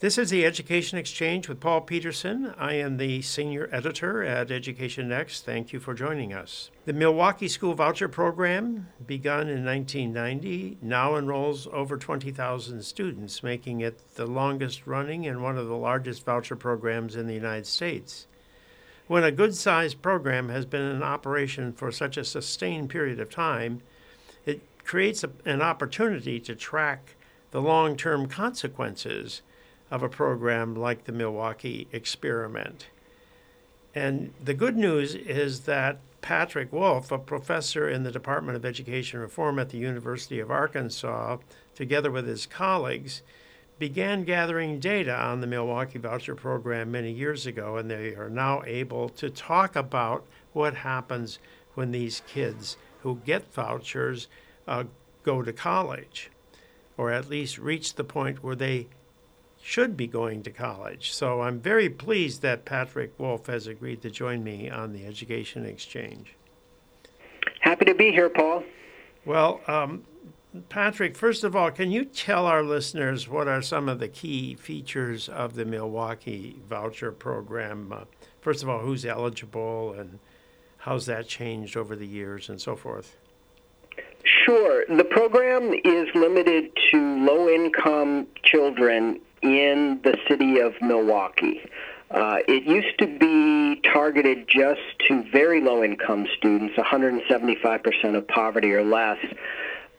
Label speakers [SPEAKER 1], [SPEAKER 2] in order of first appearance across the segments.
[SPEAKER 1] This is the Education Exchange with Paul Peterson. I am the senior editor at Education Next. Thank you for joining us. The Milwaukee School Voucher Program, begun in 1990, now enrolls over 20,000 students, making it the longest running and one of the largest voucher programs in the United States. When a good sized program has been in operation for such a sustained period of time, it creates a, an opportunity to track the long term consequences of a program like the Milwaukee experiment. And the good news is that Patrick Wolf, a professor in the Department of Education Reform at the University of Arkansas, together with his colleagues, began gathering data on the Milwaukee Voucher Program many years ago, and they are now able to talk about what happens when these kids who get vouchers uh, go to college, or at least reach the point where they should be going to college. So I'm very pleased that Patrick Wolf has agreed to join me on the Education Exchange.
[SPEAKER 2] Happy to be here, Paul.
[SPEAKER 1] Well, um, Patrick, first of all, can you tell our listeners what are some of the key features of the Milwaukee voucher program? Uh, first of all, who's eligible and how's that changed over the years and so forth?
[SPEAKER 2] Sure. The program is limited to low income children in the city of Milwaukee. Uh, it used to be targeted just to very low income students, 175% of poverty or less.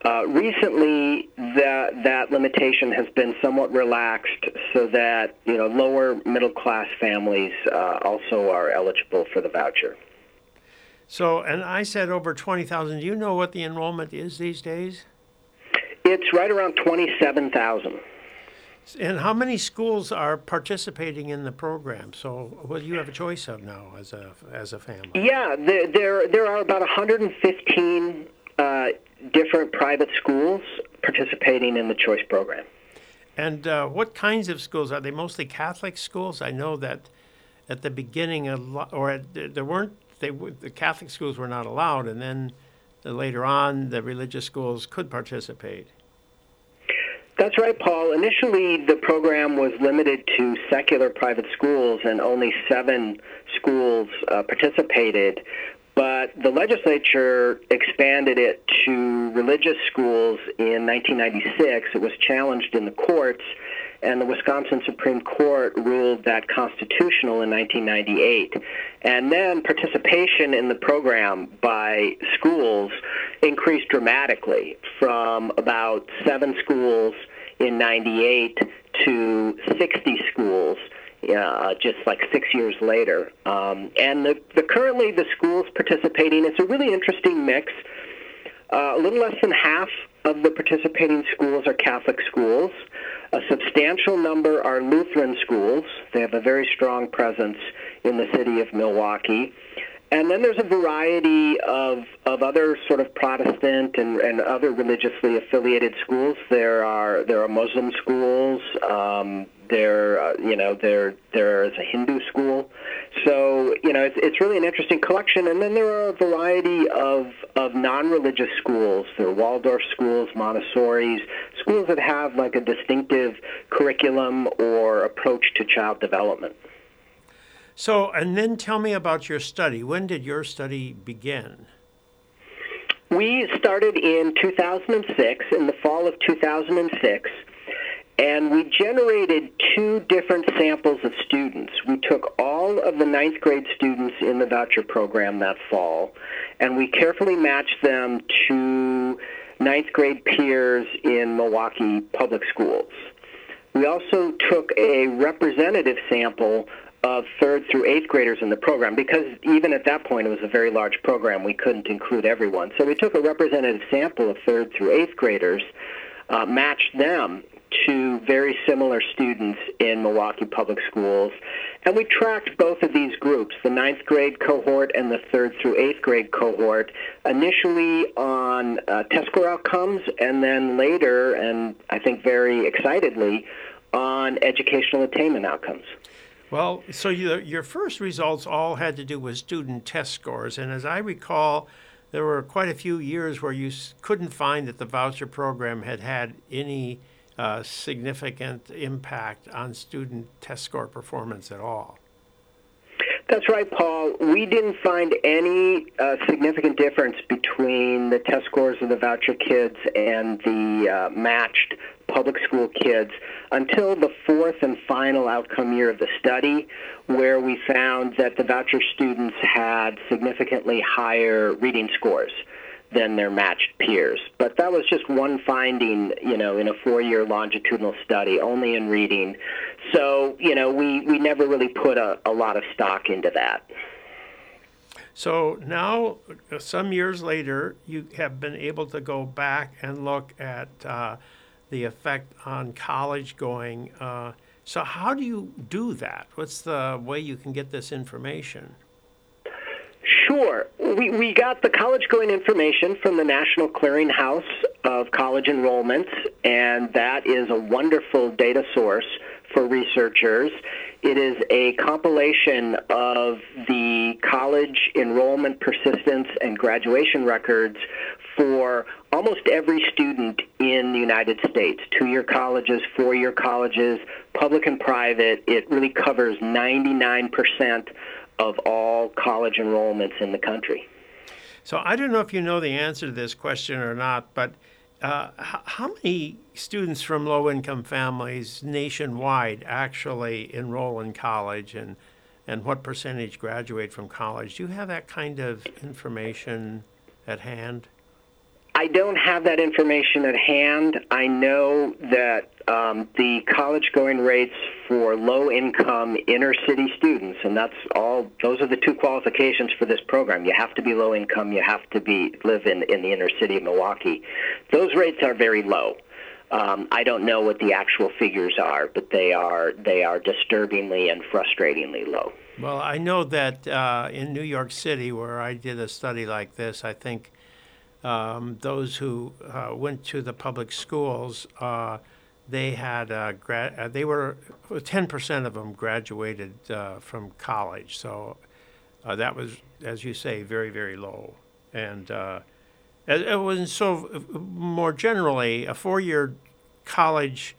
[SPEAKER 2] Uh, recently, that that limitation has been somewhat relaxed, so that you know lower middle class families uh, also are eligible for the voucher.
[SPEAKER 1] So, and I said over twenty thousand. Do you know what the enrollment is these days?
[SPEAKER 2] It's right around twenty-seven thousand.
[SPEAKER 1] And how many schools are participating in the program? So, what do you have a choice of now as a as a family?
[SPEAKER 2] Yeah, there there, there are about 115 uh, different private schools participating in the choice program.
[SPEAKER 1] And uh, what kinds of schools are they? Mostly Catholic schools. I know that at the beginning, a lot, or at, there weren't they the Catholic schools were not allowed, and then later on the religious schools could participate.
[SPEAKER 2] That's right, Paul. Initially, the program was limited to secular private schools, and only seven schools uh, participated. But the legislature expanded it to religious schools in 1996. It was challenged in the courts, and the Wisconsin Supreme Court ruled that constitutional in 1998. And then participation in the program by schools increased dramatically from about seven schools in 98 to 60 schools uh, just like six years later. Um, and the, the currently the schools participating, it's a really interesting mix. Uh, a little less than half of the participating schools are Catholic schools. A substantial number are Lutheran schools. They have a very strong presence in the city of Milwaukee. And then there's a variety of, of other sort of Protestant and, and other religiously affiliated schools. There are there are Muslim schools. Um, there uh, you know there there is a Hindu school. So you know it's, it's really an interesting collection. And then there are a variety of of non-religious schools. There are Waldorf schools, Montessori's, schools that have like a distinctive curriculum or approach to child development.
[SPEAKER 1] So, and then tell me about your study. When did your study begin?
[SPEAKER 2] We started in 2006, in the fall of 2006, and we generated two different samples of students. We took all of the ninth grade students in the voucher program that fall, and we carefully matched them to ninth grade peers in Milwaukee public schools. We also took a representative sample of third through eighth graders in the program because even at that point it was a very large program. We couldn't include everyone. So we took a representative sample of third through eighth graders, uh, matched them to very similar students in Milwaukee Public Schools, and we tracked both of these groups, the ninth grade cohort and the third through eighth grade cohort, initially on uh, test score outcomes, and then later, and I think very excitedly, on educational attainment outcomes.
[SPEAKER 1] Well, so you, your first results all had to do with student test scores, and as I recall, there were quite a few years where you couldn't find that the voucher program had had any uh, significant impact on student test score performance at all.
[SPEAKER 2] That's right, Paul. We didn't find any uh, significant difference between the test scores of the voucher kids and the uh, matched public school kids until the fourth and final outcome year of the study, where we found that the voucher students had significantly higher reading scores than their matched peers. But that was just one finding, you know, in a four-year longitudinal study, only in reading. So, you know, we, we never really put a, a lot of stock into that.
[SPEAKER 1] So now, uh, some years later, you have been able to go back and look at uh, the effect on college going. Uh, so, how do you do that? What's the way you can get this information?
[SPEAKER 2] Sure. We, we got the college going information from the National Clearinghouse of College Enrollments, and that is a wonderful data source for researchers. It is a compilation of the college enrollment persistence and graduation records for almost every student in the United States two year colleges, four year colleges, public and private. It really covers 99% of all college enrollments in the country.
[SPEAKER 1] So I don't know if you know the answer to this question or not, but uh, how many students from low income families nationwide actually enroll in college and, and what percentage graduate from college? Do you have that kind of information at hand?
[SPEAKER 2] I don't have that information at hand. I know that um, the college going rates for low income inner city students, and that's all, those are the two qualifications for this program. You have to be low income, you have to be live in, in the inner city of Milwaukee. Those rates are very low. Um, I don't know what the actual figures are, but they are they are disturbingly and frustratingly low.
[SPEAKER 1] Well, I know that uh, in New York City, where I did a study like this, I think um, those who uh, went to the public schools, uh, they had uh, gra- uh, they were 10% of them graduated uh, from college. So that was, as you say, very very low. And it was so more generally a four-year college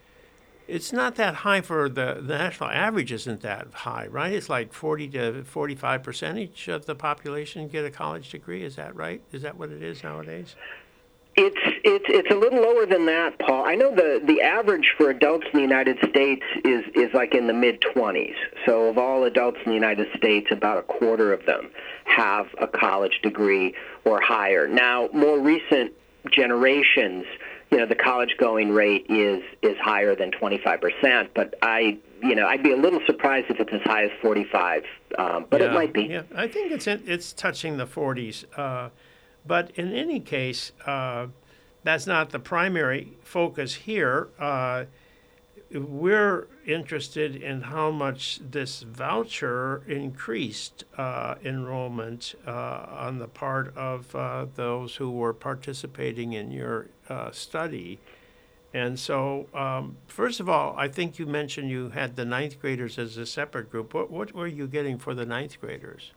[SPEAKER 1] it's not that high for the, the national average isn't that high right it's like 40 to 45 percentage of the population get a college degree is that right is that what it is nowadays
[SPEAKER 2] it's it's it's a little lower than that, Paul. I know the the average for adults in the United States is is like in the mid 20s. So of all adults in the United States, about a quarter of them have a college degree or higher. Now, more recent generations you know the college going rate is is higher than 25%, but I you know I'd be a little surprised if it's as high as 45, um, but
[SPEAKER 1] yeah,
[SPEAKER 2] it might be.
[SPEAKER 1] Yeah, I think it's it's touching the 40s, uh, but in any case, uh, that's not the primary focus here. Uh, we're interested in how much this voucher increased uh, enrollment uh, on the part of uh, those who were participating in your uh, study. And so, um, first of all, I think you mentioned you had the ninth graders as a separate group. What, what were you getting for the ninth graders?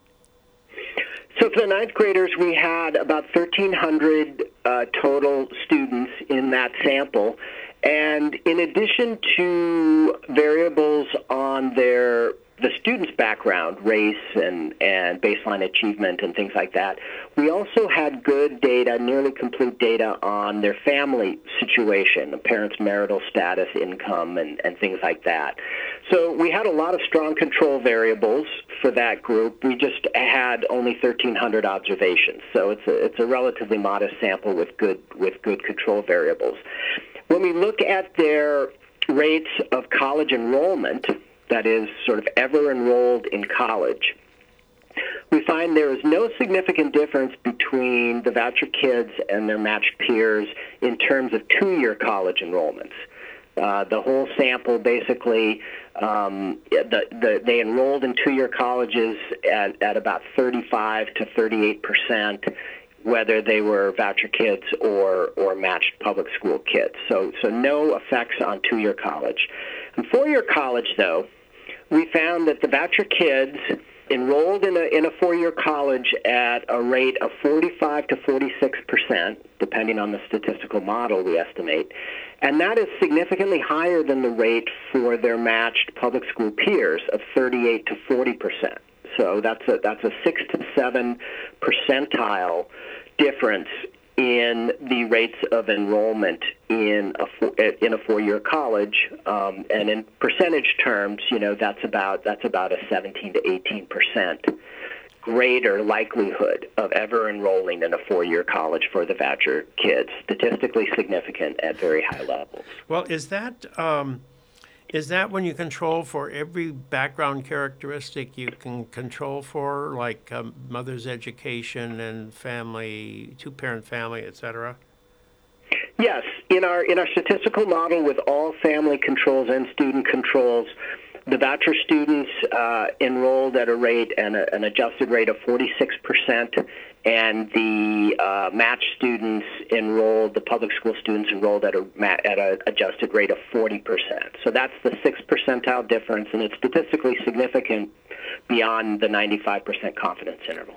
[SPEAKER 2] So for the ninth graders, we had about 1,300 uh, total students in that sample. And in addition to variables on their the student's background, race and, and baseline achievement and things like that, we also had good data, nearly complete data on their family situation, the parents' marital status, income, and, and things like that. So we had a lot of strong control variables for that group. We just had only 1,300 observations, so it's a, it's a relatively modest sample with good with good control variables. When we look at their rates of college enrollment, that is, sort of ever enrolled in college, we find there is no significant difference between the voucher kids and their matched peers in terms of two-year college enrollments. Uh, the whole sample basically, um, the, the, they enrolled in two-year colleges at, at about 35 to 38 percent whether they were voucher kids or, or matched public school kids. So, so no effects on two-year college. In four-year college, though, we found that the voucher kids enrolled in a, in a four-year college at a rate of 45 to 46 percent, depending on the statistical model we estimate, and that is significantly higher than the rate for their matched public school peers of 38 to 40 percent. So that's a that's a six to seven percentile difference in the rates of enrollment in a in a four-year college, um, and in percentage terms, you know that's about that's about a 17 to 18 percent greater likelihood of ever enrolling in a four-year college for the Voucher kids, statistically significant at very high levels.
[SPEAKER 1] Well, is that um, is that when you control for every background characteristic you can control for, like um, mother's education and family, two-parent family, etc.?
[SPEAKER 2] Yes, in our in our statistical model with all family controls and student controls, the voucher students uh, enrolled at a rate and an adjusted rate of 46%, and the uh, match students enrolled, the public school students enrolled at a at an adjusted rate of 40%. So that's the six percentile difference, and it's statistically significant beyond the 95% confidence interval.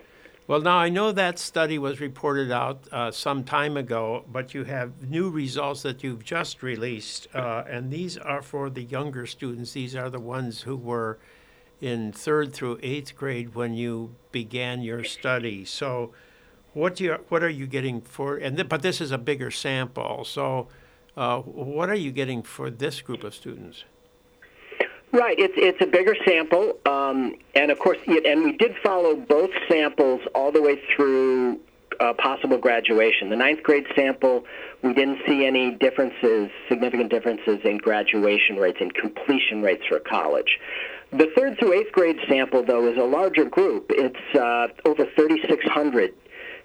[SPEAKER 1] Well, now I know that study was reported out uh, some time ago, but you have new results that you've just released, uh, and these are for the younger students. These are the ones who were in third through eighth grade when you began your study. So, what you, what are you getting for? And th- but this is a bigger sample. So, uh, what are you getting for this group of students?
[SPEAKER 2] Right, it's it's a bigger sample, um, and of course, and we did follow both samples all the way through uh, possible graduation. The ninth grade sample, we didn't see any differences, significant differences in graduation rates and completion rates for college. The third through eighth grade sample, though, is a larger group. It's uh, over 3,600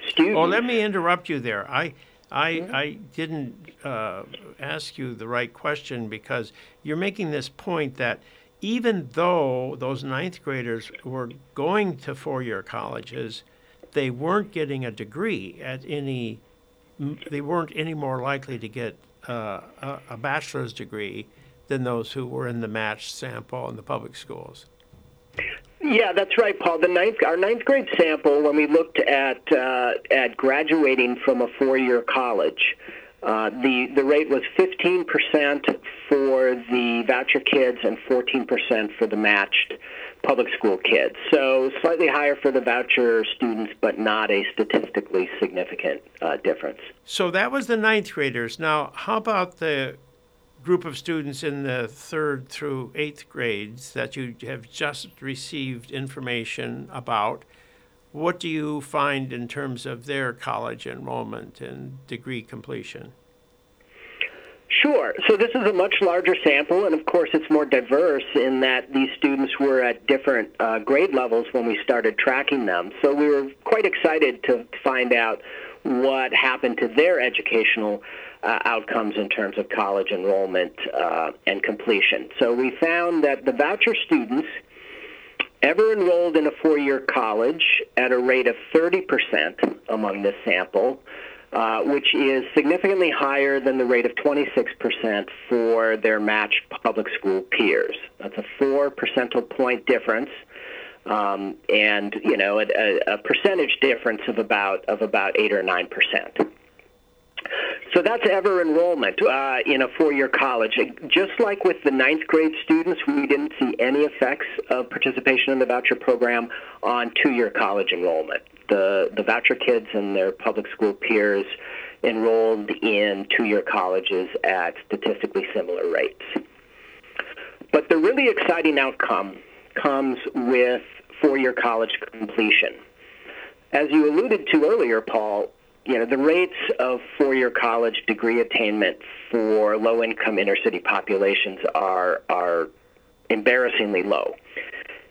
[SPEAKER 2] students.
[SPEAKER 1] Well, let me interrupt you there. I I, I didn't uh, ask you the right question because you're making this point that even though those ninth graders were going to four year colleges, they weren't getting a degree at any, they weren't any more likely to get uh, a, a bachelor's degree than those who were in the matched sample in the public schools.
[SPEAKER 2] Yeah, that's right, Paul. The ninth, our ninth grade sample, when we looked at uh, at graduating from a four-year college, uh, the the rate was 15% for the voucher kids and 14% for the matched public school kids. So slightly higher for the voucher students, but not a statistically significant uh, difference.
[SPEAKER 1] So that was the ninth graders. Now, how about the group of students in the third through eighth grades that you have just received information about, what do you find in terms of their college enrollment and degree completion?
[SPEAKER 2] Sure. So this is a much larger sample, and of course, it's more diverse in that these students were at different uh, grade levels when we started tracking them. So we were quite excited to find out what happened to their educational uh, outcomes in terms of college enrollment uh, and completion. So we found that the voucher students ever enrolled in a four-year college at a rate of 30% among this sample, uh, which is significantly higher than the rate of 26% for their matched public school peers. That's a four percentile point difference. Um, and you know a, a, percentage difference of about of about eight or nine percent. So that's ever enrollment uh, in a four-year college. Just like with the ninth grade students, we didn't see any effects of participation in the voucher program on two-year college enrollment. The the voucher kids and their public school peers enrolled in two-year colleges at statistically similar rates. But the really exciting outcome comes with four-year college completion. As you alluded to earlier, Paul, you know, the rates of four-year college degree attainment for low-income inner-city populations are are embarrassingly low.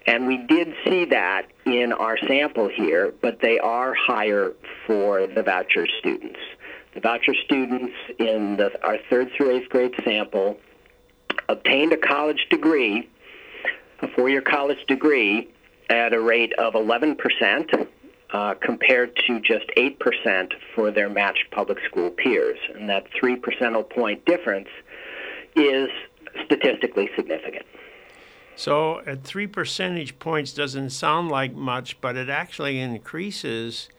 [SPEAKER 2] And we did see that in our sample here, but they are higher for the voucher students. The voucher students in the, our third through eighth grade sample obtained a college degree, a four-year college degree, at a rate of 11 percent uh, compared to just 8% for their matched public school peers. And that 3 percentile point difference is statistically significant.
[SPEAKER 1] So at three percentage points doesn't sound like much, but it actually increases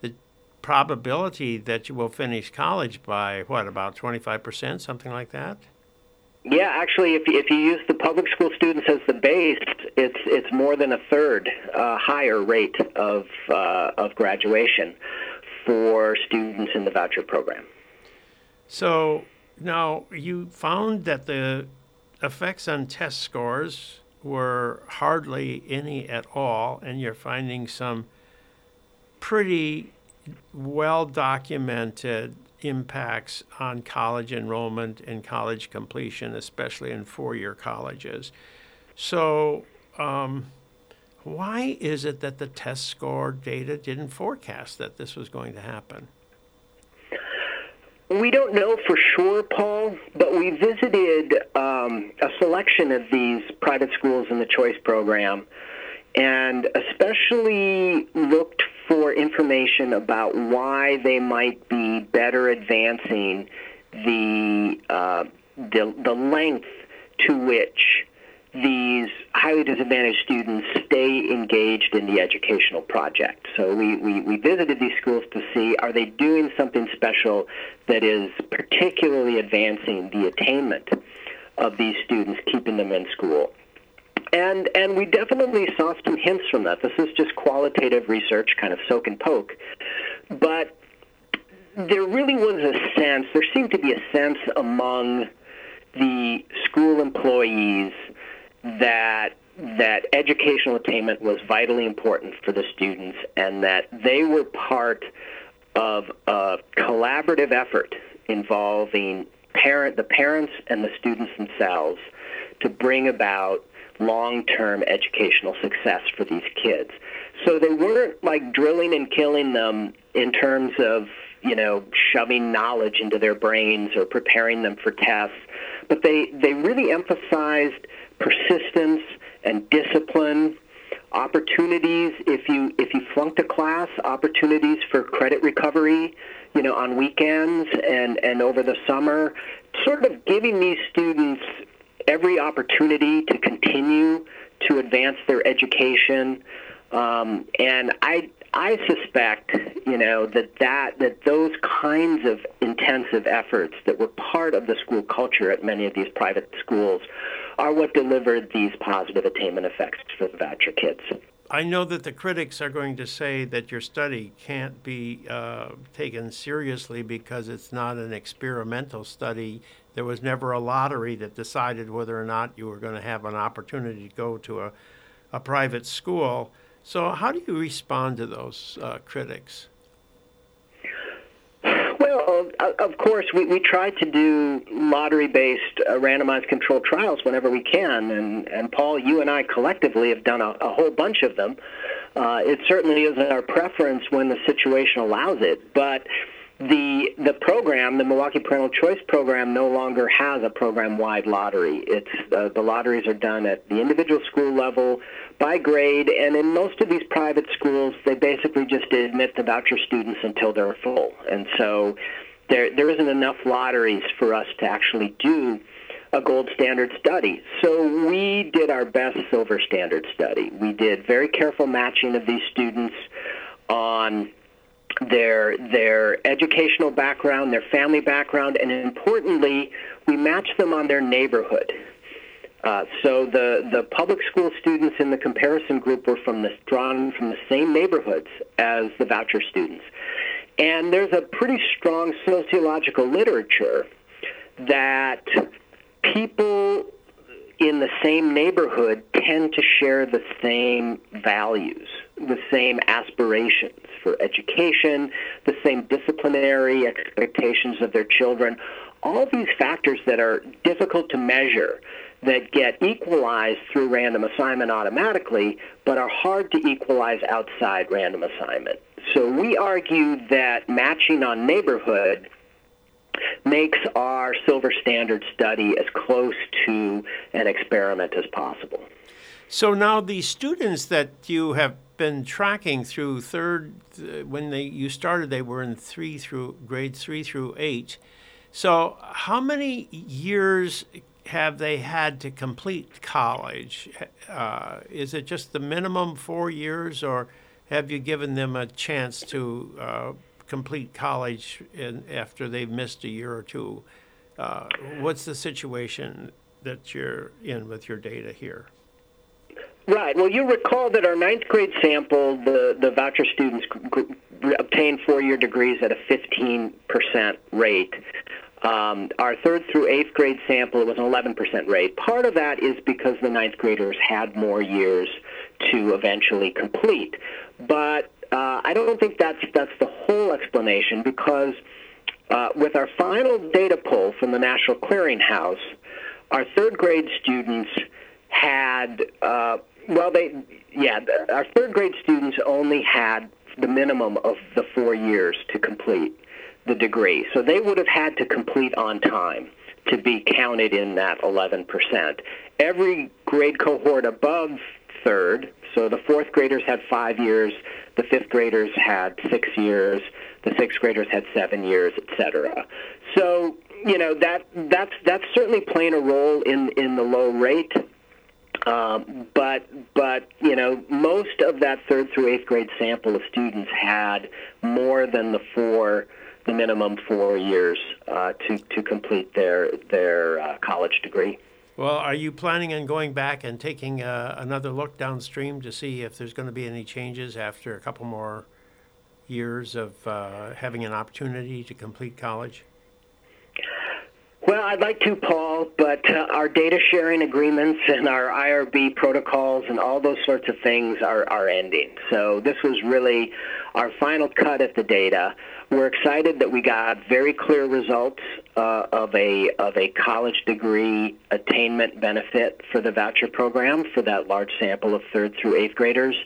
[SPEAKER 1] the probability that you will finish college by what, about 25%, something like that?
[SPEAKER 2] Yeah, actually, if, if you use the public school students as the base, it's it's more than a third uh, higher rate of uh, of graduation for students in the voucher program.
[SPEAKER 1] So now you found that the effects on test scores were hardly any at all, and you're finding some pretty well documented impacts on college enrollment and college completion, especially in four year colleges. So, um, why is it that the test score data didn't forecast that this was going to happen?
[SPEAKER 2] We don't know for sure, Paul, but we visited um, a selection of these private schools in the choice program and especially looked for information about why they might be better advancing the, uh, the, the length to which these highly disadvantaged students stay engaged in the educational project. So we, we, we, visited these schools to see are they doing something special that is particularly advancing the attainment of these students, keeping them in school. And, and we definitely saw some hints from that. This is just qualitative research, kind of soak and poke. But there really was a sense, there seemed to be a sense among the school employees that that educational attainment was vitally important for the students and that they were part of a collaborative effort involving parent the parents and the students themselves to bring about long-term educational success for these kids. So they weren't like drilling and killing them in terms of, you know, shoving knowledge into their brains or preparing them for tests, but they they really emphasized persistence and discipline, opportunities if you if you flunked a class, opportunities for credit recovery, you know, on weekends and and over the summer, sort of giving these students every opportunity to continue to advance their education. Um, and I I suspect, you know, that, that that those kinds of intensive efforts that were part of the school culture at many of these private schools are what delivered these positive attainment effects for the voucher kids.
[SPEAKER 1] I know that the critics are going to say that your study can't be uh, taken seriously because it's not an experimental study. There was never a lottery that decided whether or not you were going to have an opportunity to go to a, a private school. So, how do you respond to those uh, critics?
[SPEAKER 2] Well, of course, we, we try to do lottery-based uh, randomized controlled trials whenever we can, and, and Paul, you and I collectively have done a, a whole bunch of them. Uh, it certainly isn't our preference when the situation allows it, but the the program, the Milwaukee Parental Choice Program, no longer has a program-wide lottery. It's uh, the lotteries are done at the individual school level by grade, and in most of these private schools, they basically just admit the voucher students until they're full, and so there there isn't enough lotteries for us to actually do a gold standard study. So we did our best silver standard study. We did very careful matching of these students on their their educational background, their family background, and importantly, we match them on their neighborhood. Uh, so the the public school students in the comparison group were from the drawn from the same neighborhoods as the voucher students, and there's a pretty strong sociological literature that people in the same neighborhood tend to share the same values, the same aspirations for education, the same disciplinary expectations of their children, all these factors that are difficult to measure that get equalized through random assignment automatically, but are hard to equalize outside random assignment. So we argue that matching on neighborhood makes our silver standard study as close to an experiment as possible.
[SPEAKER 1] So now the students that you have been tracking through third, uh, when they you started, they were in three through grade three through eight. So how many years have they had to complete college? Uh, is it just the minimum four years, or have you given them a chance to uh, complete college in, after they've missed a year or two? Uh, what's the situation that you're in with your data here?
[SPEAKER 2] Right. Well, you recall that our ninth grade sample, the, the voucher students obtained four-year degrees at a 15% rate. Um, our third through eighth grade sample it was an 11% rate. Part of that is because the ninth graders had more years to eventually complete. But uh, I don't think that's that's the whole explanation because uh, with our final data pull from the National Clearinghouse, our third grade students had uh, well, they yeah, our third grade students only had the minimum of the four years to complete the degree, so they would have had to complete on time to be counted in that 11%. Every grade cohort above third, so the fourth graders had five years, the fifth graders had six years, the sixth graders had seven years, etc. So you know that that's that's certainly playing a role in in the low rate. Um, but but you know most of that third through eighth grade sample of students had more than the four the minimum four years uh, to to complete their their uh, college degree.
[SPEAKER 1] Well, are you planning on going back and taking uh, another look downstream to see if there's going to be any changes after a couple more years of uh, having an opportunity to complete college?
[SPEAKER 2] Well, I'd like to, Paul, but uh, our data sharing agreements and our IRB protocols and all those sorts of things are, are ending. So this was really our final cut at the data. We're excited that we got very clear results uh, of a of a college degree attainment benefit for the voucher program for that large sample of third through eighth graders,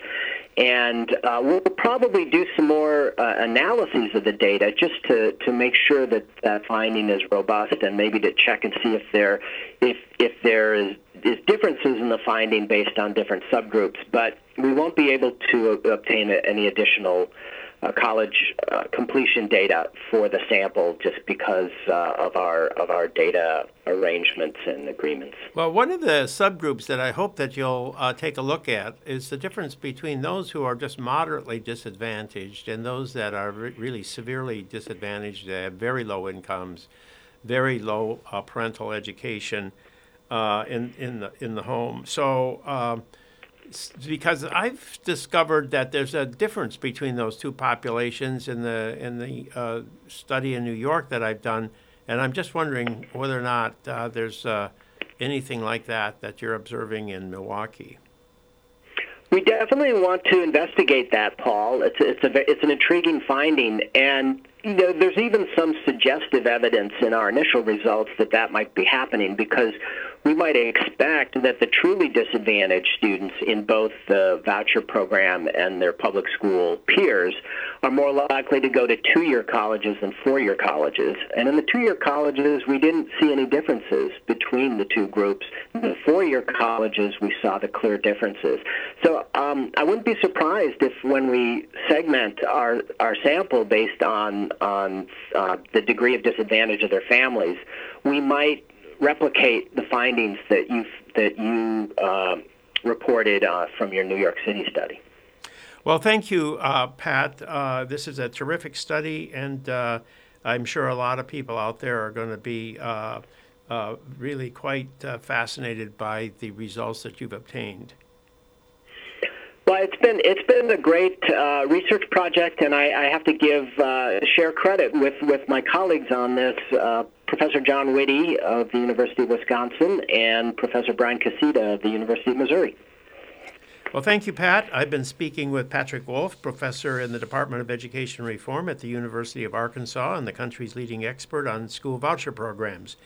[SPEAKER 2] and uh, we'll probably do some more uh, analyses of the data just to, to make sure that that finding is robust and maybe to check and see if there if if there is, is differences in the finding based on different subgroups. But we won't be able to obtain any additional uh, college uh, completion data for the sample just because uh, of our of our data arrangements and agreements.
[SPEAKER 1] Well, one of the subgroups that I hope that you'll uh, take a look at is the difference between those who are just moderately disadvantaged and those that are re- really severely disadvantaged. They have very low incomes, very low uh, parental education uh, in in the in the home. So. Um, because I've discovered that there's a difference between those two populations in the in the uh, study in New York that I've done, and I'm just wondering whether or not uh, there's uh, anything like that that you're observing in Milwaukee.
[SPEAKER 2] We definitely want to investigate that, Paul. It's it's a it's an intriguing finding, and there's even some suggestive evidence in our initial results that that might be happening because we might expect that the truly disadvantaged students in both the voucher program and their public school peers are more likely to go to two-year colleges than four-year colleges. And in the two-year colleges, we didn't see any differences between the two groups. In the four-year colleges, we saw the clear differences. So um, I wouldn't be surprised if when we segment our, our sample based on, on uh, the degree of disadvantage of their families, we might replicate the findings that you that you uh, reported uh, from your New York City study.
[SPEAKER 1] Well, thank you, uh, Pat. Uh, this is a terrific study, and uh, I'm sure a lot of people out there are going to be really quite fascinated by the results that you've obtained.
[SPEAKER 2] Well, it's been it's been a great uh, research project, and I, I have to give uh, share credit with, with my colleagues on this. Uh, Professor John Witte of the University of Wisconsin and Professor Brian Kisida of the University of Missouri.
[SPEAKER 1] Well, thank you, Pat. I've been speaking with Patrick Wolf, professor in the Department of Education Reform at the University of Arkansas and the country's leading expert on school voucher programs.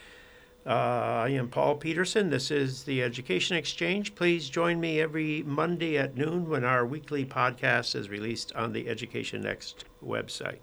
[SPEAKER 1] Uh, I am Paul Peterson. This is the Education Exchange. Please join me every Monday at noon when our weekly podcast is released on the Education Next website.